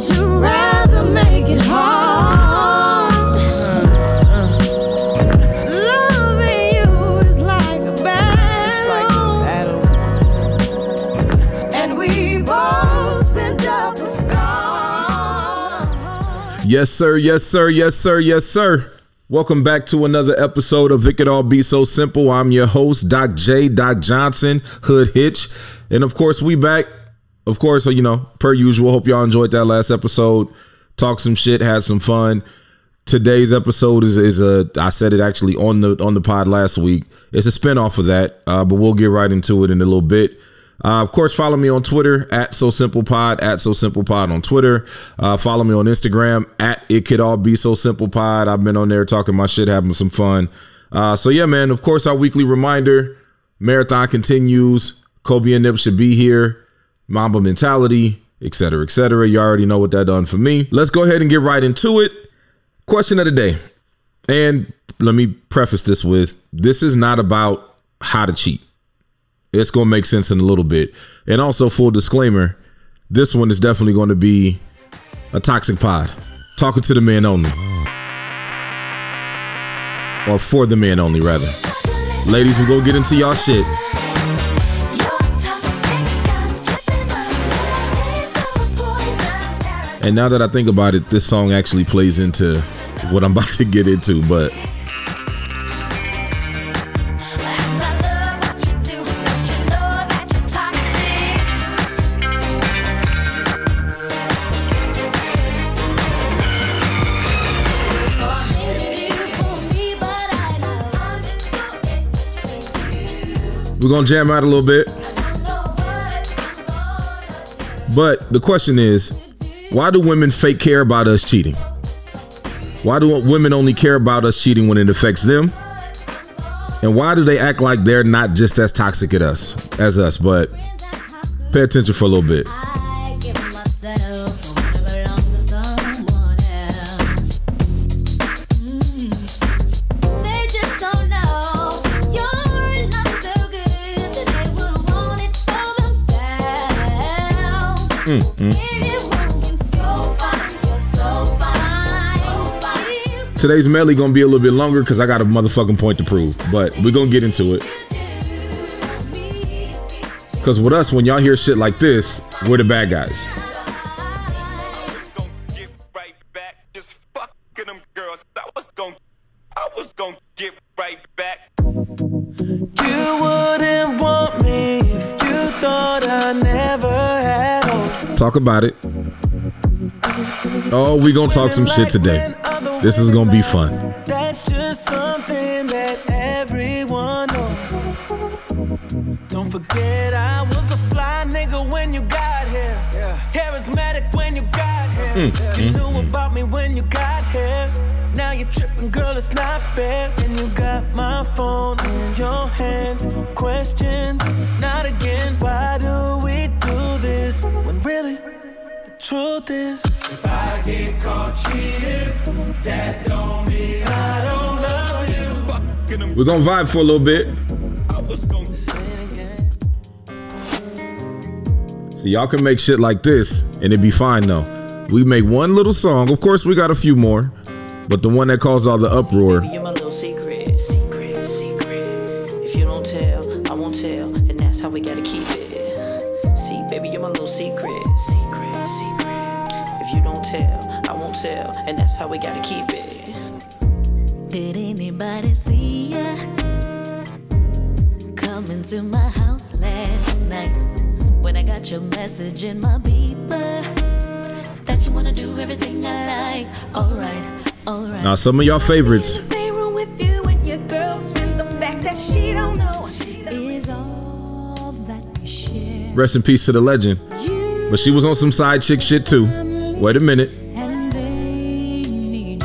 But you rather make it hard. Loving you is like a battle. And we both end up with scars. Yes, sir. Yes, sir. Yes, sir. Yes, sir. Welcome back to another episode of It Could All Be So Simple. I'm your host, Doc J, Doc Johnson, Hood Hitch. And of course, we back. Of course, you know, per usual. Hope y'all enjoyed that last episode. Talk some shit, had some fun. Today's episode is is a I said it actually on the on the pod last week. It's a spinoff of that, uh, but we'll get right into it in a little bit. Uh, of course, follow me on Twitter at So Simple Pod at So Simple Pod on Twitter. Uh, follow me on Instagram at It Could All Be So Simple Pod. I've been on there talking my shit, having some fun. Uh, so yeah, man. Of course, our weekly reminder: marathon continues. Kobe and Nip should be here. Mamba mentality, etc., etc. You already know what that done for me. Let's go ahead and get right into it. Question of the day, and let me preface this with: this is not about how to cheat. It's going to make sense in a little bit. And also, full disclaimer this one is definitely going to be a toxic pod. Talking to the man only. Or for the man only, rather. Ladies, we go get into y'all shit. And now that I think about it, this song actually plays into what I'm about to get into, but we're to jam out a little bit. But the question is, why do women fake care about us cheating? Why do women only care about us cheating when it affects them? And why do they act like they're not just as toxic at us as us? But pay attention for a little bit. Today's medley gonna be a little bit longer because I got a motherfucking point to prove, but we're gonna get into it. Because with us, when y'all hear shit like this, we're the bad guys. Gonna right back. Just fucking them girls. I was gonna, I was gonna get right back. You wouldn't want me if you thought I never had hope. Talk about it. Oh, we gonna talk some shit today. This is gonna be fun. That's just something that everyone knows. Don't forget I was a fly nigga when you got here. Charismatic when you got here. Hmm. you hmm. knew about me when you got here. Now you're tripping, girl, it's not fair. And you got my phone in your hands. Questions, not again. Why do we do this when really the truth is? If I get caught cheating, that don't mean I don't love you. We're gonna vibe for a little bit. I was gonna. Say it again. So y'all can make shit like this and it'd be fine though. We make one little song. Of course, we got a few more, but the one that caused all the uproar. To my house last night when I got your message in my beeper that you wanna do everything I like. Alright, alright. Now, some of y'all favorites. Same room with you and your girlfriend. The fact that she don't know is all that we share. Rest in peace to the legend. But she was on some side chick shit too. Wait a minute. and they need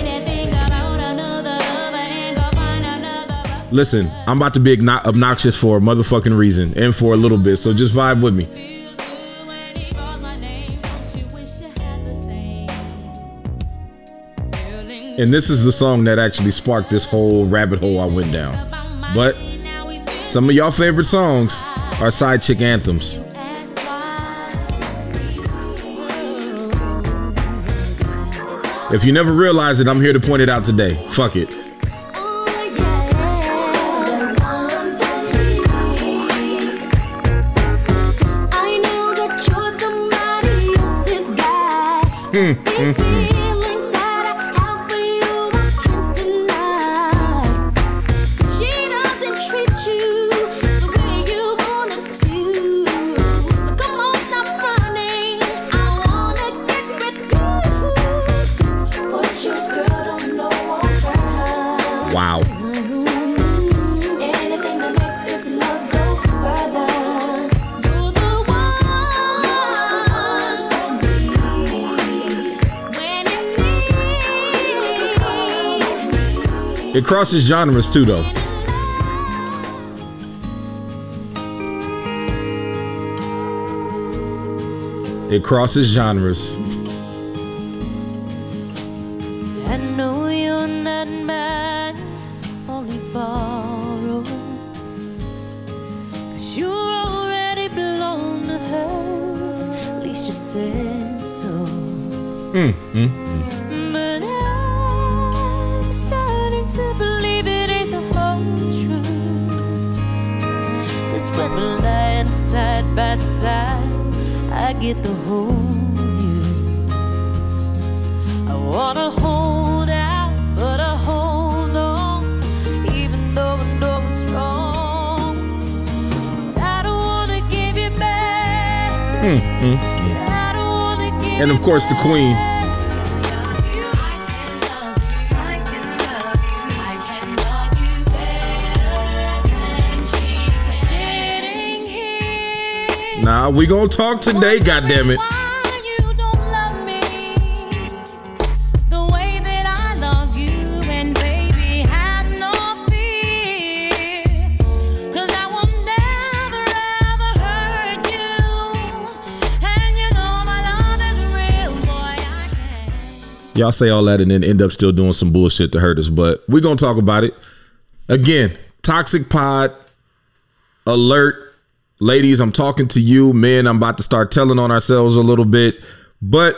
Listen, I'm about to be obnoxious for a motherfucking reason and for a little bit, so just vibe with me. And this is the song that actually sparked this whole rabbit hole I went down. But some of y'all favorite songs are side chick anthems. If you never realized it, I'm here to point it out today. Fuck it. Mm-hmm. It crosses genres too, though. It crosses genres. Course, the queen. Nah, we gonna talk today, goddammit. why Y'all say all that and then end up still doing some bullshit to hurt us, but we're gonna talk about it. Again, Toxic Pod alert. Ladies, I'm talking to you. Men, I'm about to start telling on ourselves a little bit, but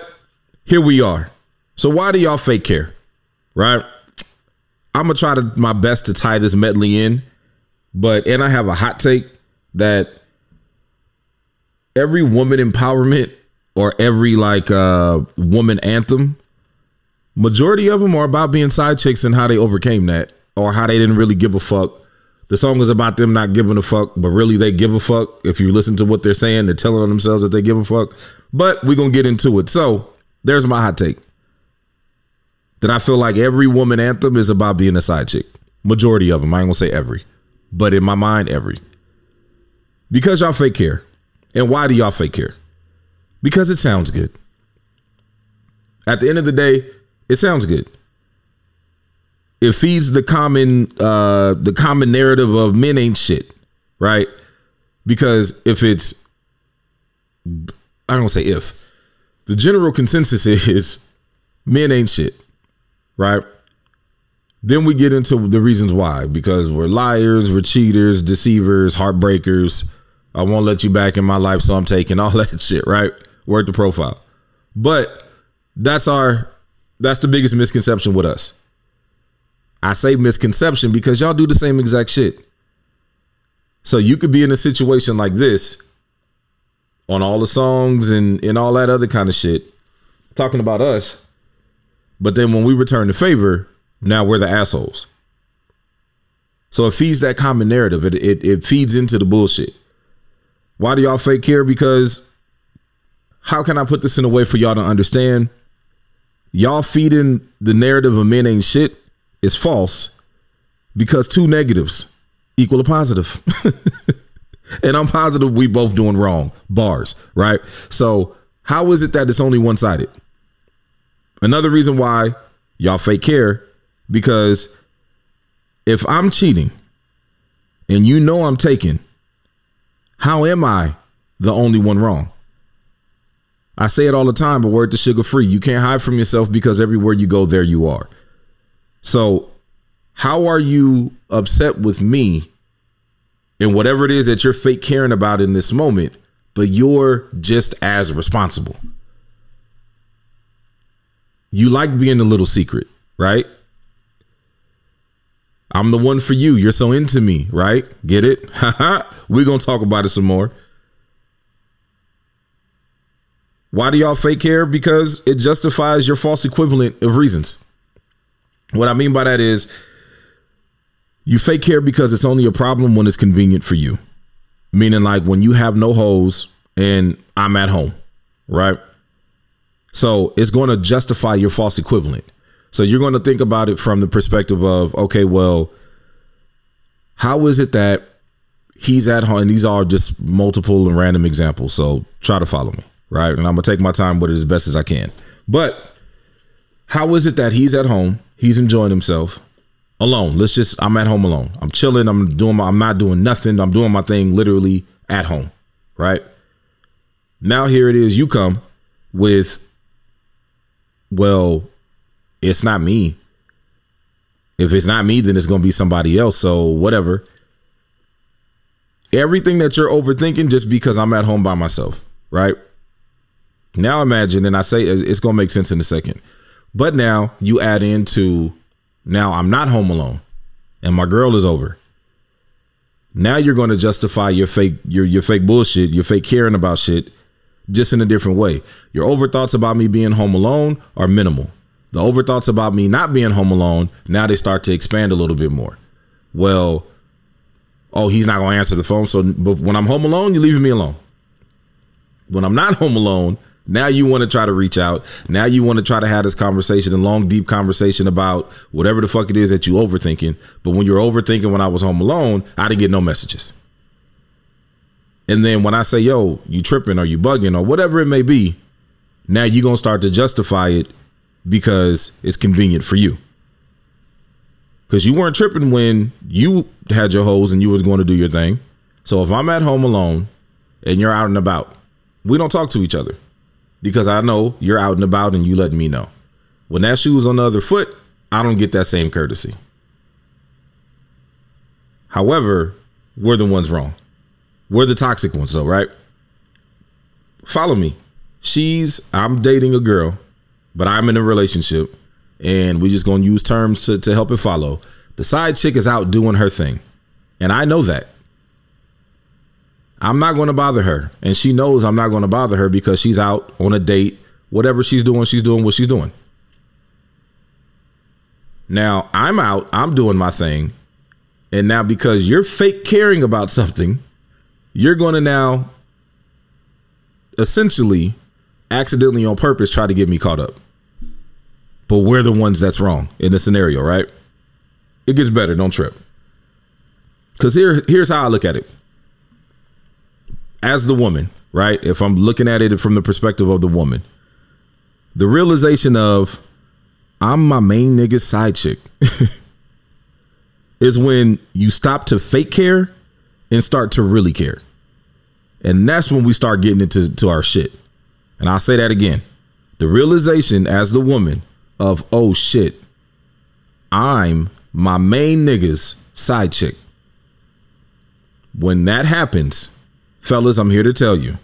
here we are. So why do y'all fake care? Right? I'm gonna try to my best to tie this medley in, but and I have a hot take that every woman empowerment or every like uh woman anthem majority of them are about being side chicks and how they overcame that or how they didn't really give a fuck. The song is about them not giving a fuck, but really they give a fuck. If you listen to what they're saying, they're telling themselves that they give a fuck. But we're to get into it. So there's my hot take that I feel like every woman anthem is about being a side chick. Majority of them. I ain't to say every, but in my mind, every. Because y'all fake care. And why do y'all fake care? Because it sounds good. At the end of the day, it sounds good. It feeds the common uh the common narrative of men ain't shit, right? Because if it's I don't say if the general consensus is men ain't shit, right? Then we get into the reasons why because we're liars, we're cheaters, deceivers, heartbreakers. I won't let you back in my life, so I'm taking all that shit, right? Work the profile. But that's our that's the biggest misconception with us. I say misconception because y'all do the same exact shit. So you could be in a situation like this on all the songs and and all that other kind of shit talking about us. But then when we return the favor, now we're the assholes. So it feeds that common narrative. It it, it feeds into the bullshit. Why do y'all fake care? Because how can I put this in a way for y'all to understand? Y'all feeding the narrative of men ain't shit is false because two negatives equal a positive. and I'm positive we both doing wrong. Bars, right? So how is it that it's only one sided? Another reason why y'all fake care because if I'm cheating and you know I'm taking, how am I the only one wrong? I say it all the time, but word to sugar free. You can't hide from yourself because everywhere you go, there you are. So, how are you upset with me and whatever it is that you're fake caring about in this moment, but you're just as responsible? You like being the little secret, right? I'm the one for you. You're so into me, right? Get it? We're going to talk about it some more. Why do y'all fake care? Because it justifies your false equivalent of reasons. What I mean by that is you fake care because it's only a problem when it's convenient for you. Meaning, like when you have no holes and I'm at home, right? So it's going to justify your false equivalent. So you're going to think about it from the perspective of, okay, well, how is it that he's at home? And these are just multiple and random examples. So try to follow me, right? And I'm to take my time with it as best as I can. But how is it that he's at home? He's enjoying himself alone. Let's just, I'm at home alone. I'm chilling. I'm doing my, I'm not doing nothing. I'm doing my thing literally at home, right? Now here it is. You come with, well, it's not me. If it's not me, then it's to be somebody else. So whatever. Everything that you're overthinking just because I'm at home by myself, right? Now imagine, and I say it's going to make sense in a second. But now you add into now I'm not home alone and my girl is over. Now you're going to justify your fake your your fake bullshit, your fake caring about shit just in a different way. Your overthoughts about me being home alone are minimal. The overthoughts about me not being home alone, now they start to expand a little bit more. Well, oh, he's not going to answer the phone. So but when I'm home alone, you're leaving me alone. When I'm not home alone, now you want to try to reach out. Now you want to try to have this conversation, a long, deep conversation about whatever the fuck it is that you overthinking. But when you're overthinking when I was home alone, I didn't get no messages. And then when I say, yo, you tripping or you bugging or whatever it may be, now you're going to start to justify it because it's convenient for you. Because you weren't tripping when you had your hoes and you was going to do your thing. So if I'm at home alone and you're out and about, we don't talk to each other because I know you're out and about and you letting me know. When that shoe's on the other foot, I don't get that same courtesy. However, we're the ones wrong. We're the toxic ones, though, right? Follow me. She's, I'm dating a girl, but I'm in a relationship, and we just gonna use terms to, to help it follow. The side chick is out doing her thing, and I know that. I'm not going to bother her. And she knows I'm not going to bother her because she's out on a date. Whatever she's doing, she's doing what she's doing. Now I'm out, I'm doing my thing. And now because you're fake caring about something, you're going to now essentially accidentally on purpose try to get me caught up. But we're the ones that's wrong in the scenario, right? It gets better, don't trip. Cuz here here's how I look at it as the woman, right? If I'm looking at it from the perspective of the woman, the realization of I'm my main nigga's side chick is when you stop to fake care and start to really care. And that's when we start getting into to our shit. And I'll say that again. The realization as the woman of, oh shit, I'm my main nigga's side chick. When that happens, fellas, I'm here to tell you,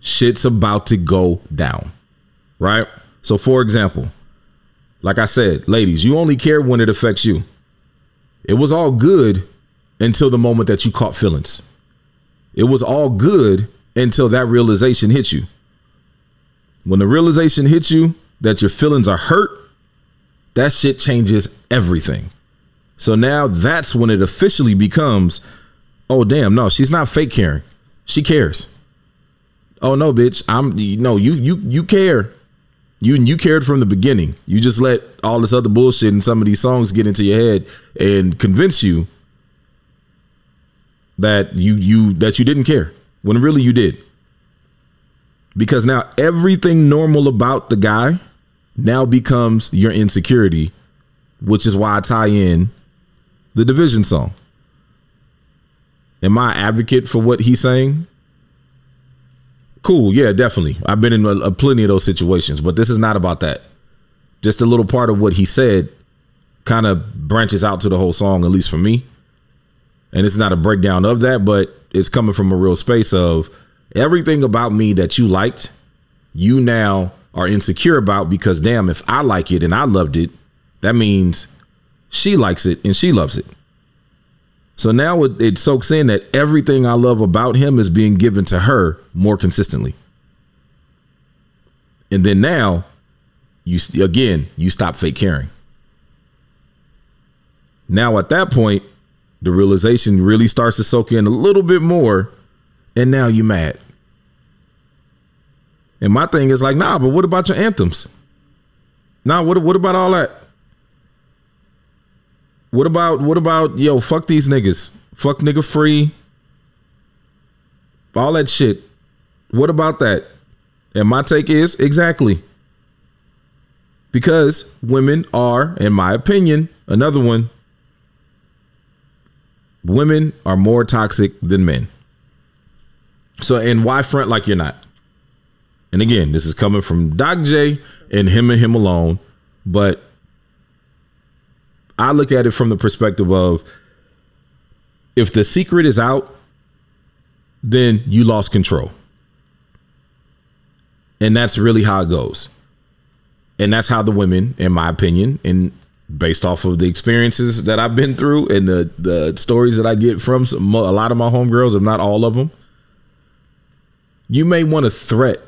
shit's about to go down. Right? So, for example, like I said, ladies, you only care when it affects you. It was all good until the moment that you caught feelings. It was all good until that realization hit you. When the realization hits you that your feelings are hurt, that shit changes everything. So now that's when it officially becomes, oh damn, no, she's not fake caring. She cares. Oh no, bitch. I'm no, you you you care. You you cared from the beginning. You just let all this other bullshit and some of these songs get into your head and convince you that you you that you didn't care when really you did. Because now everything normal about the guy now becomes your insecurity, which is why I tie in the division song. Am I advocate for what he's saying? Cool, yeah, definitely. I've been in a, a plenty of those situations, but this is not about that. Just a little part of what he said kind of branches out to the whole song, at least for me. And it's not a breakdown of that, but it's coming from a real space of everything about me that you liked, you now are insecure about because damn, if I like it and I loved it, that means she likes it and she loves it. So now it, it soaks in that everything I love about him is being given to her more consistently. And then now, you again, you stop fake caring. Now at that point, the realization really starts to soak in a little bit more, and now you mad. And my thing is like, nah, but what about your anthems? Nah, what what about all that? What about what about yo, fuck these niggas. Fuck nigga free. All that shit. What about that? And my take is exactly. Because women are, in my opinion, another one, women are more toxic than men. So, and why front like you're not? And again, this is coming from Doc J and him and him alone. But I look at it from the perspective of if the secret is out, then you lost control. And that's really how it goes. And that's how the women, in my opinion, and based off of the experiences that I've been through and the the stories that I get from some, a lot of my homegirls, if not all of them, you may want to threat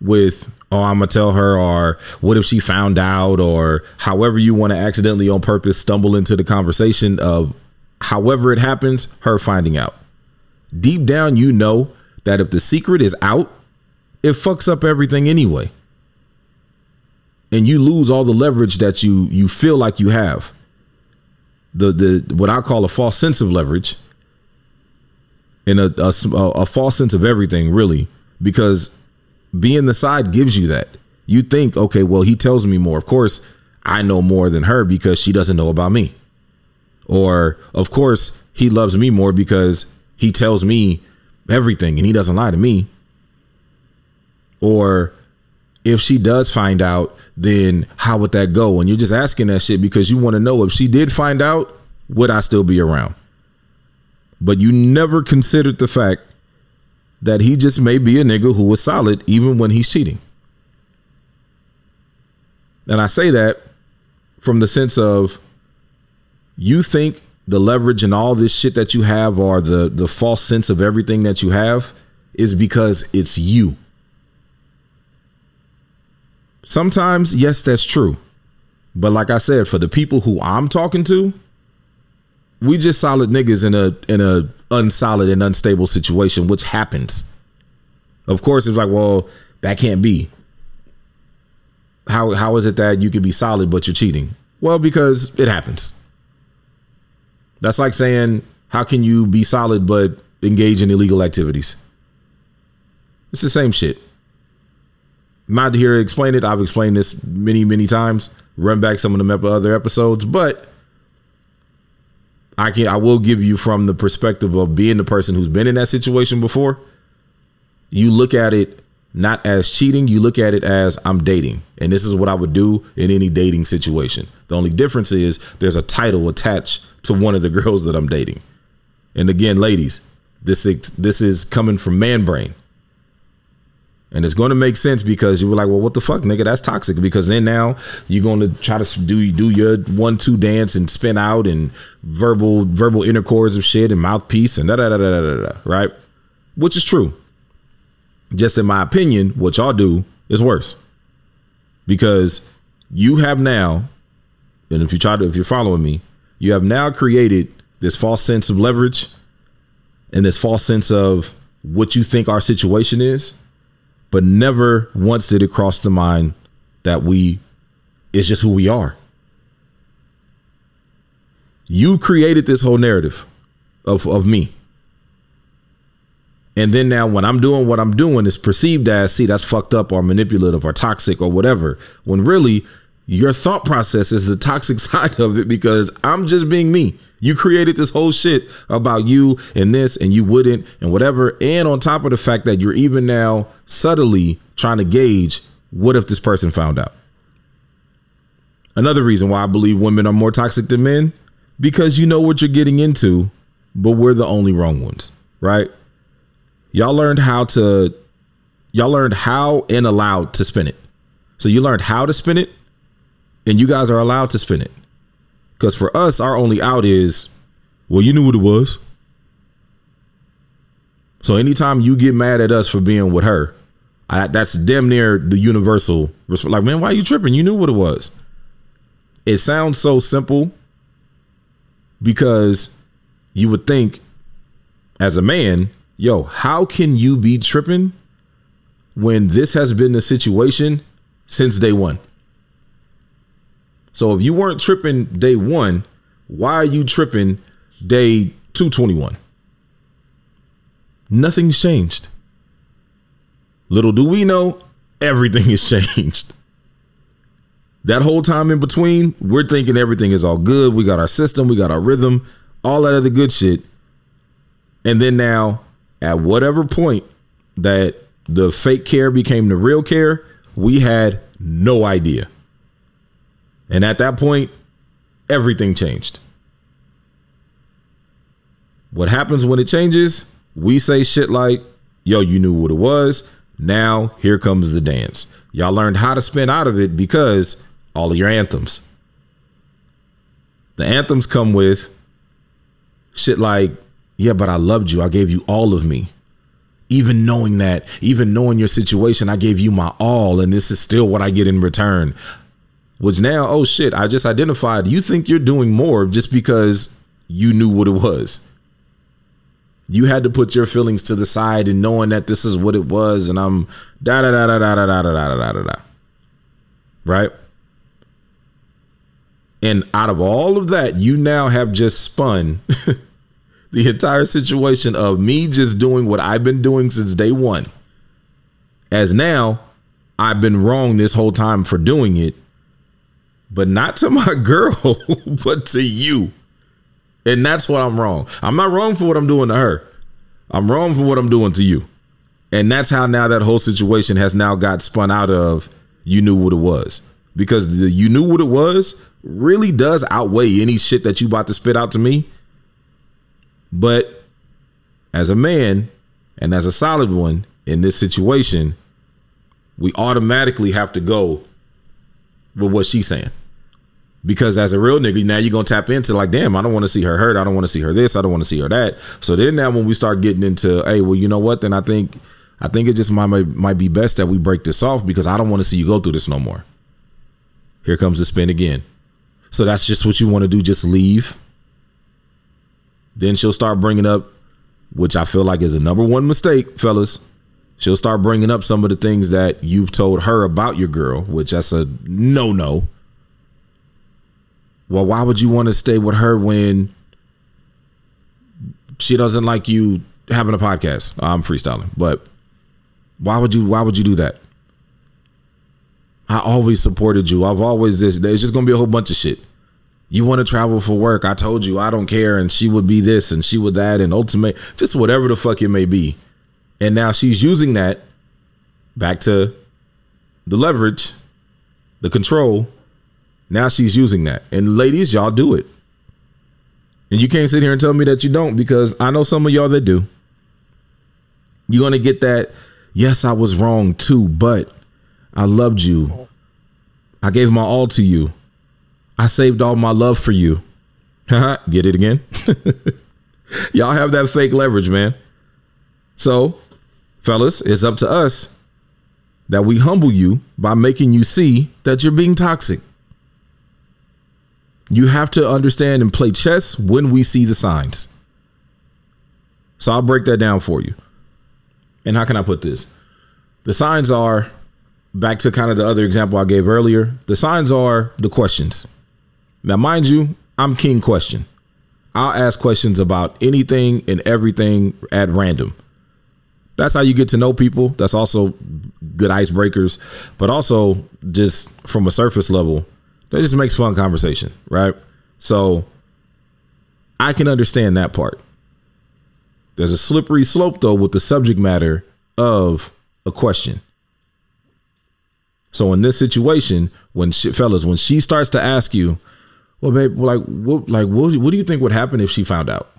with oh i'm gonna tell her or what if she found out or however you want to accidentally on purpose stumble into the conversation of however it happens her finding out. Deep down you know that if the secret is out it fucks up everything anyway. And you lose all the leverage that you you feel like you have. The the what i call a false sense of leverage and a, a, a false sense of everything really because being the side gives you that. You think, okay, well, he tells me more. Of course, I know more than her because she doesn't know about me. Or, of course, he loves me more because he tells me everything and he doesn't lie to me. Or, if she does find out, then how would that go? And you're just asking that shit because you want to know if she did find out, would I still be around? But you never considered the fact that he just may be a nigga who is solid even when he's cheating. And I say that from the sense of you think the leverage and all this shit that you have or the the false sense of everything that you have is because it's you. Sometimes, yes, that's true. But like I said, for the people who I'm talking to, we just solid niggas in a in a unsolid and unstable situation, which happens. Of course, it's like, well, that can't be. How how is it that you could be solid but you're cheating? Well, because it happens. That's like saying, how can you be solid but engage in illegal activities? It's the same shit. Not here to explain it. I've explained this many, many times. Run back some of the other episodes, but I can I will give you from the perspective of being the person who's been in that situation before. You look at it not as cheating, you look at it as I'm dating. And this is what I would do in any dating situation. The only difference is there's a title attached to one of the girls that I'm dating. And again, ladies, this is, this is coming from man brain. And it's going to make sense because you were like, well, what the fuck, nigga? That's toxic. Because then now you're going to try to do do your one two dance and spin out and verbal verbal intercourse of shit and mouthpiece and da da da da da da. Right, which is true. Just in my opinion, what y'all do is worse because you have now, and if you try to, if you're following me, you have now created this false sense of leverage and this false sense of what you think our situation is but never once did it cross the mind that we is just who we are. You created this whole narrative of, of me. And then now when I'm doing what I'm doing is perceived as, see, that's fucked up or manipulative or toxic or whatever. When really your thought process is the toxic side of it because I'm just being me. You created this whole shit about you and this and you wouldn't and whatever. And on top of the fact that you're even now subtly trying to gauge what if this person found out. Another reason why I believe women are more toxic than men because you know what you're getting into, but we're the only wrong ones, right? Y'all learned how to y'all learned how and allowed to spin it. So you learned how to spin it and you guys are allowed to spin it. Cuz for us our only out is well you knew what it was. So anytime you get mad at us for being with her, I, that's damn near the universal resp- like man why are you tripping? You knew what it was. It sounds so simple because you would think as a man, yo, how can you be tripping when this has been the situation since day one? So if you weren't tripping day one, why are you tripping day 221? Nothing's changed. Little do we know, everything has changed. That whole time in between, we're thinking everything is all good. We got our system, we got our rhythm, all that other good shit. And then now, at whatever point that the fake care became the real care, we had no idea. And at that point, everything changed. What happens when it changes? We say shit like, yo, you knew what it was. Now here comes the dance. Y'all learned how to spin out of it because all of your anthems. The anthems come with shit like, yeah, but I loved you. I gave you all of me. Even knowing that, even knowing your situation, I gave you my all, and this is still what I get in return. Which now, oh shit, I just identified you think you're doing more just because you knew what it was. You had to put your feelings to the side and knowing that this is what it was, and I'm da da da da da da da da da da da. Right? And out of all of that, you now have just spun the entire situation of me just doing what I've been doing since day one. As now, I've been wrong this whole time for doing it, but not to my girl, but to you. And that's what I'm wrong. I'm not wrong for what I'm doing to her. I'm wrong for what I'm doing to you. And that's how now that whole situation has now got spun out of you knew what it was. Because the you knew what it was really does outweigh any shit that you about to spit out to me. But as a man and as a solid one in this situation, we automatically have to go with what she's saying. Because as a real nigga, now you're gonna tap into like, damn, I don't want to see her hurt. I don't want to see her this. I don't want to see her that. So then now when we start getting into, hey, well, you know what? Then I think, I think it just might might, be best that we break this off because I don't want to see you go through this no more. Here comes the spin again. So that's just what you want to do. Just leave. Then she'll start bringing up, which I feel like is a number one mistake, fellas. She'll start bringing up some of the things that you've told her about your girl, which that's a no no. Well, why would you want to stay with her when she doesn't like you having a podcast? I'm freestyling, but why would you? Why would you do that? I always supported you. I've always this. There's just gonna be a whole bunch of shit. You want to travel for work? I told you I don't care, and she would be this and she would that, and ultimate, just whatever the fuck it may be. And now she's using that back to the leverage, the control. Now she's using that. And ladies, y'all do it. And you can't sit here and tell me that you don't because I know some of y'all that do. You're going to get that, yes, I was wrong too, but I loved you. I gave my all to you. I saved all my love for you. get it again? y'all have that fake leverage, man. So, fellas, it's up to us that we humble you by making you see that you're being toxic. You have to understand and play chess when we see the signs. So I'll break that down for you. And how can I put this? The signs are back to kind of the other example I gave earlier. The signs are the questions. Now, mind you, I'm king question. I'll ask questions about anything and everything at random. That's how you get to know people. That's also good icebreakers, but also just from a surface level, that just makes fun conversation, right? So I can understand that part. There's a slippery slope though with the subject matter of a question. So in this situation, when she, fellas, when she starts to ask you, well, babe, like, what, like, what, what do you think would happen if she found out?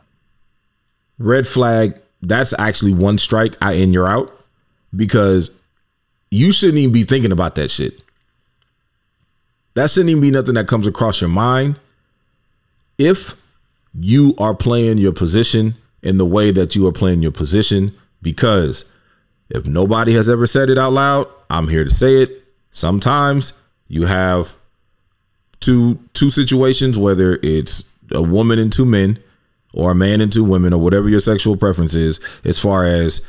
Red flag. That's actually one strike. I in you're out because you shouldn't even be thinking about that shit. That shouldn't even be nothing that comes across your mind. If you are playing your position in the way that you are playing your position, because if nobody has ever said it out loud, I'm here to say it. Sometimes you have two two situations, whether it's a woman and two men, or a man and two women, or whatever your sexual preference is, as far as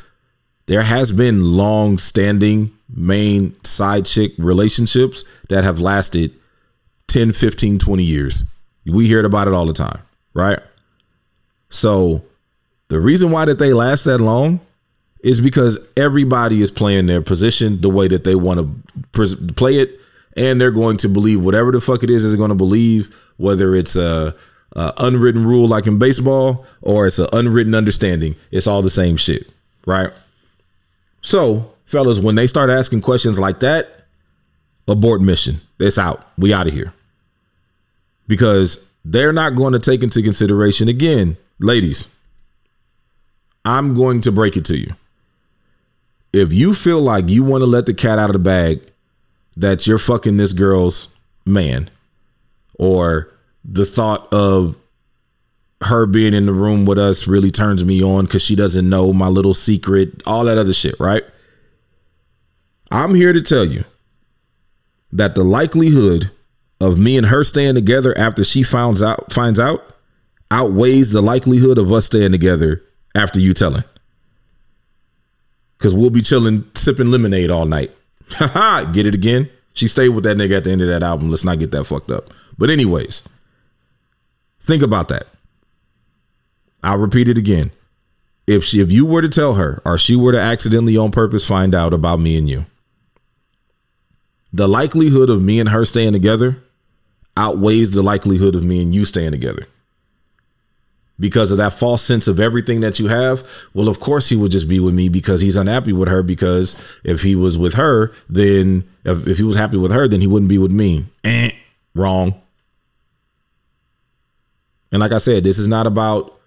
there has been long standing main side chick relationships that have lasted 10, 15, 20 years. We hear about it all the time, right? So the reason why that they last that long is because everybody is playing their position the way that they want to play it, and they're going to believe whatever the fuck it is is going to believe, whether it's a, a unwritten rule like in baseball or it's an unwritten understanding. It's all the same shit, right? So, fellas, when they start asking questions like that, abort mission. It's out. We out of here. Because they're not going to take into consideration again, ladies. I'm going to break it to you. If you feel like you want to let the cat out of the bag that you're fucking this girl's man or the thought of her being in the room with us really turns me on because she doesn't know my little secret, all that other shit, right? I'm here to tell you that the likelihood of me and her staying together after she finds out finds out outweighs the likelihood of us staying together after you telling. Cause we'll be chilling, sipping lemonade all night. Get it again? She stayed with that nigga at the end of that album. Let's not get that fucked up. But anyways, think about that. I'll repeat it again. If she if you were to tell her or she were to accidentally on purpose find out about me and you, the likelihood of me and her staying together outweighs the likelihood of me and you staying together. Because of that false sense of everything that you have, well, of course he would just be with me because he's unhappy with her. Because if he was with her, then if, if he was happy with her, then he wouldn't be with me. Eh, wrong. And like I said, this is not about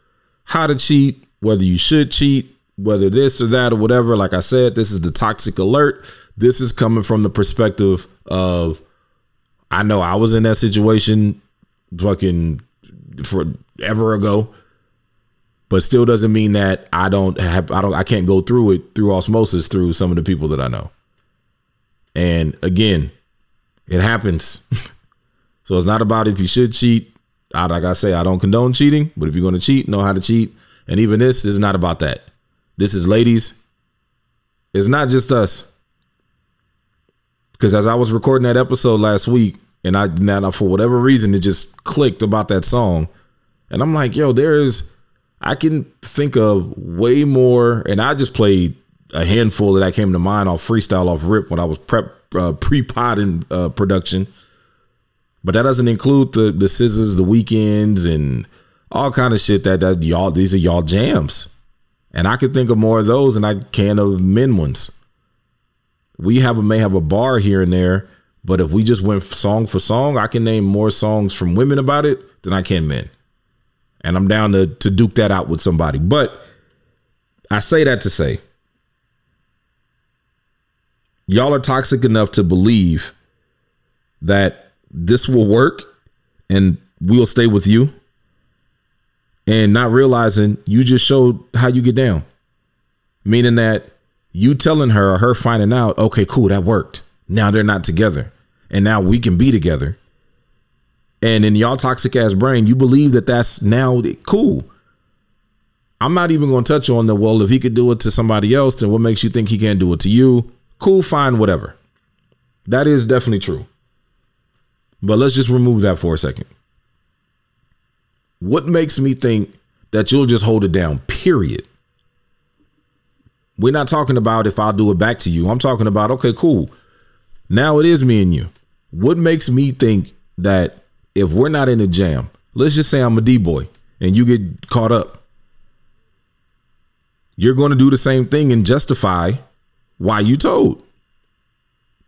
how to cheat, whether you should cheat, whether this or that or whatever. Like I said, this is the toxic alert. This is coming from the perspective of I know I was in that situation fucking forever ago, but still doesn't mean that I don't have I don't I can't go through it through osmosis through some of the people that I know. And again, it happens. so it's not about if you should cheat. I, like I say, I don't condone cheating, but if you're going to cheat, know how to cheat. And even this is not about that. This is ladies. It's not just us. Because as I was recording that episode last week, and I now for whatever reason it just clicked about that song, and I'm like, yo, there's I can think of way more, and I just played a handful that I came to mind off freestyle off rip when I was prep uh, pre pod in uh, production. But that doesn't include the the scissors, the weekends, and all kind of shit that that y'all these are y'all jams. And I could think of more of those than I can of men ones. We have a, may have a bar here and there, but if we just went song for song, I can name more songs from women about it than I can men. And I'm down to to duke that out with somebody. But I say that to say y'all are toxic enough to believe that this will work and we'll stay with you and not realizing you just showed how you get down meaning that you telling her or her finding out okay cool that worked. Now they're not together. And now we can be together. And in y'all toxic ass brain you believe that that's now cool. I'm not even going to touch on the well if he could do it to somebody else then what makes you think he can't do it to you? Cool fine whatever. That is definitely true. But let's just remove that for a second. What makes me think that you'll just hold it down, period? We're not talking about if I'll do it back to you. I'm talking about, okay, cool. Now it is me and you. What makes me think that if we're not in a jam, let's just say I'm a D boy and you get caught up, you're going to do the same thing and justify why you told.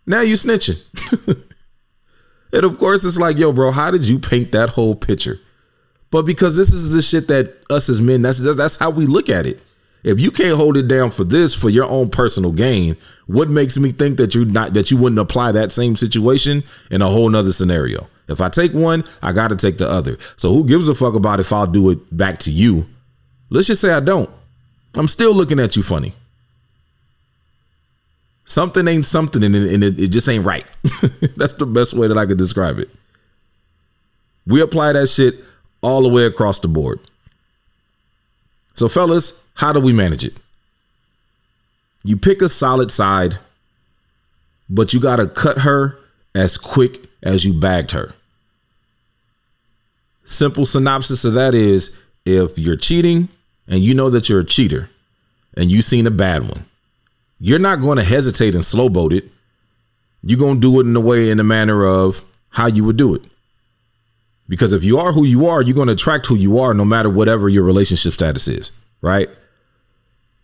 Now you snitching. and of course, it's like, yo, bro, how did you paint that whole picture? But because this is the shit that us as men, that's that's how we look at it. If you can't hold it down for this for your own personal gain, what makes me think that you not that you wouldn't apply that same situation in a whole nother scenario? If I take one, I got to take the other. So who gives a fuck about if I'll do it back to you? Let's just say I don't. I'm still looking at you funny. Something ain't something and it, and it, it just ain't right. That's the best way that I could describe it. We apply that shit all the way across the board. So, fellas, how do we manage it? You pick a solid side, but you got to cut her as quick as you bagged her. Simple synopsis of that is if you're cheating and you know that you're a cheater and you've seen a bad one, you're not going to hesitate and slow boat it. You're going to do it in the way, in the manner of how you would do it. Because if you are who you are, you're going to attract who you are no matter whatever your relationship status is, right?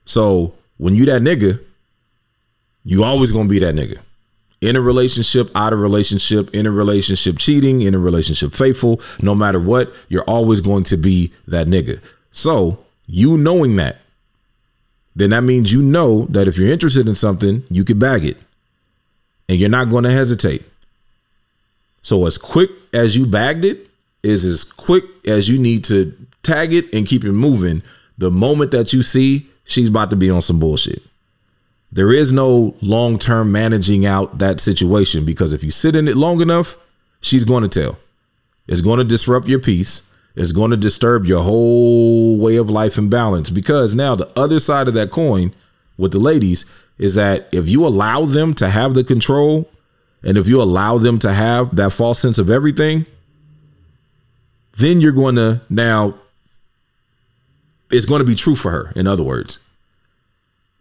So when you that nigga, you always going to be that nigga. In a relationship, out of relationship, in a relationship cheating, in a relationship faithful, no matter what, you're always going to be that nigga. So you knowing that, then that means you know that if you're interested in something, you can bag it and you're not going to hesitate. So, as quick as you bagged it is as quick as you need to tag it and keep it moving the moment that you see she's about to be on some bullshit. There is no long term managing out that situation because if you sit in it long enough, she's going to tell. It's going to disrupt your peace It's going to disturb your whole way of life and balance because now the other side of that coin with the ladies is that if you allow them to have the control and if you allow them to have that false sense of everything then you're going to now it's going to be true for her in other words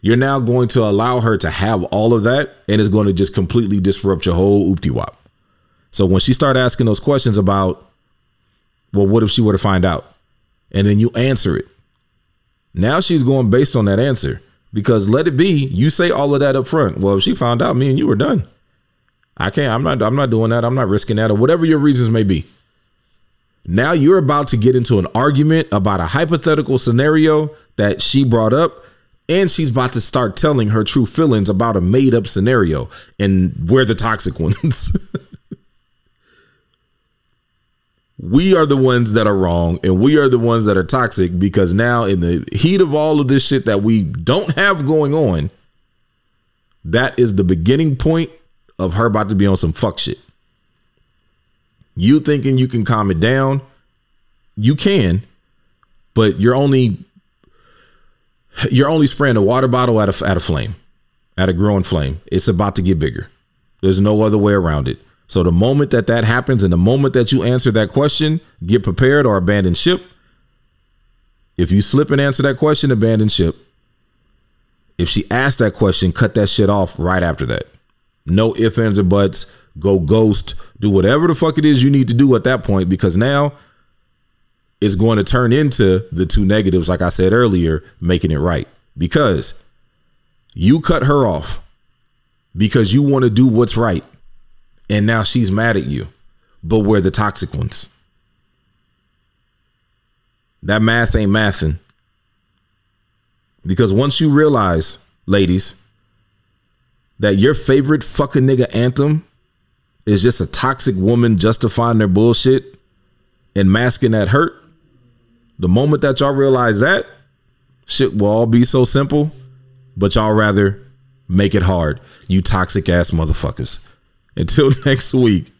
you're now going to allow her to have all of that and it's going to just completely disrupt your whole oopty wop so when she start asking those questions about well, what if she were to find out? And then you answer it. Now she's going based on that answer because let it be. You say all of that up front. Well, if she found out, me and you were done. I can't. I'm not. I'm not doing that. I'm not risking that, or whatever your reasons may be. Now you're about to get into an argument about a hypothetical scenario that she brought up, and she's about to start telling her true feelings about a made up scenario, and we're the toxic ones. we are the ones that are wrong and we are the ones that are toxic because now in the heat of all of this shit that we don't have going on that is the beginning point of her about to be on some fuck shit you thinking you can calm it down you can but you're only you're only spraying a water bottle at a, at a flame at a growing flame it's about to get bigger there's no other way around it so the moment that that happens and the moment that you answer that question, get prepared or abandon ship. If you slip and answer that question, abandon ship. If she asks that question, cut that shit off right after that. No ifs, ands, or buts. Go ghost. Do whatever the fuck it is you need to do at that point because now it's going to turn into the two negatives, like I said earlier, making it right. Because you cut her off because you want to do what's right and now she's mad at you, but we're the toxic ones. That math ain't mathing. Because once you realize, ladies, that your favorite fucking nigga anthem is just a toxic woman justifying their bullshit and masking that hurt, the moment that y'all realize that, shit will all be so simple, but y'all rather make it hard. You toxic ass motherfuckers. Until next week,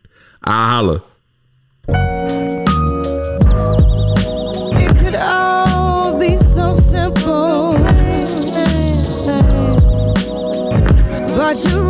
I holla. It could all be so simple. But you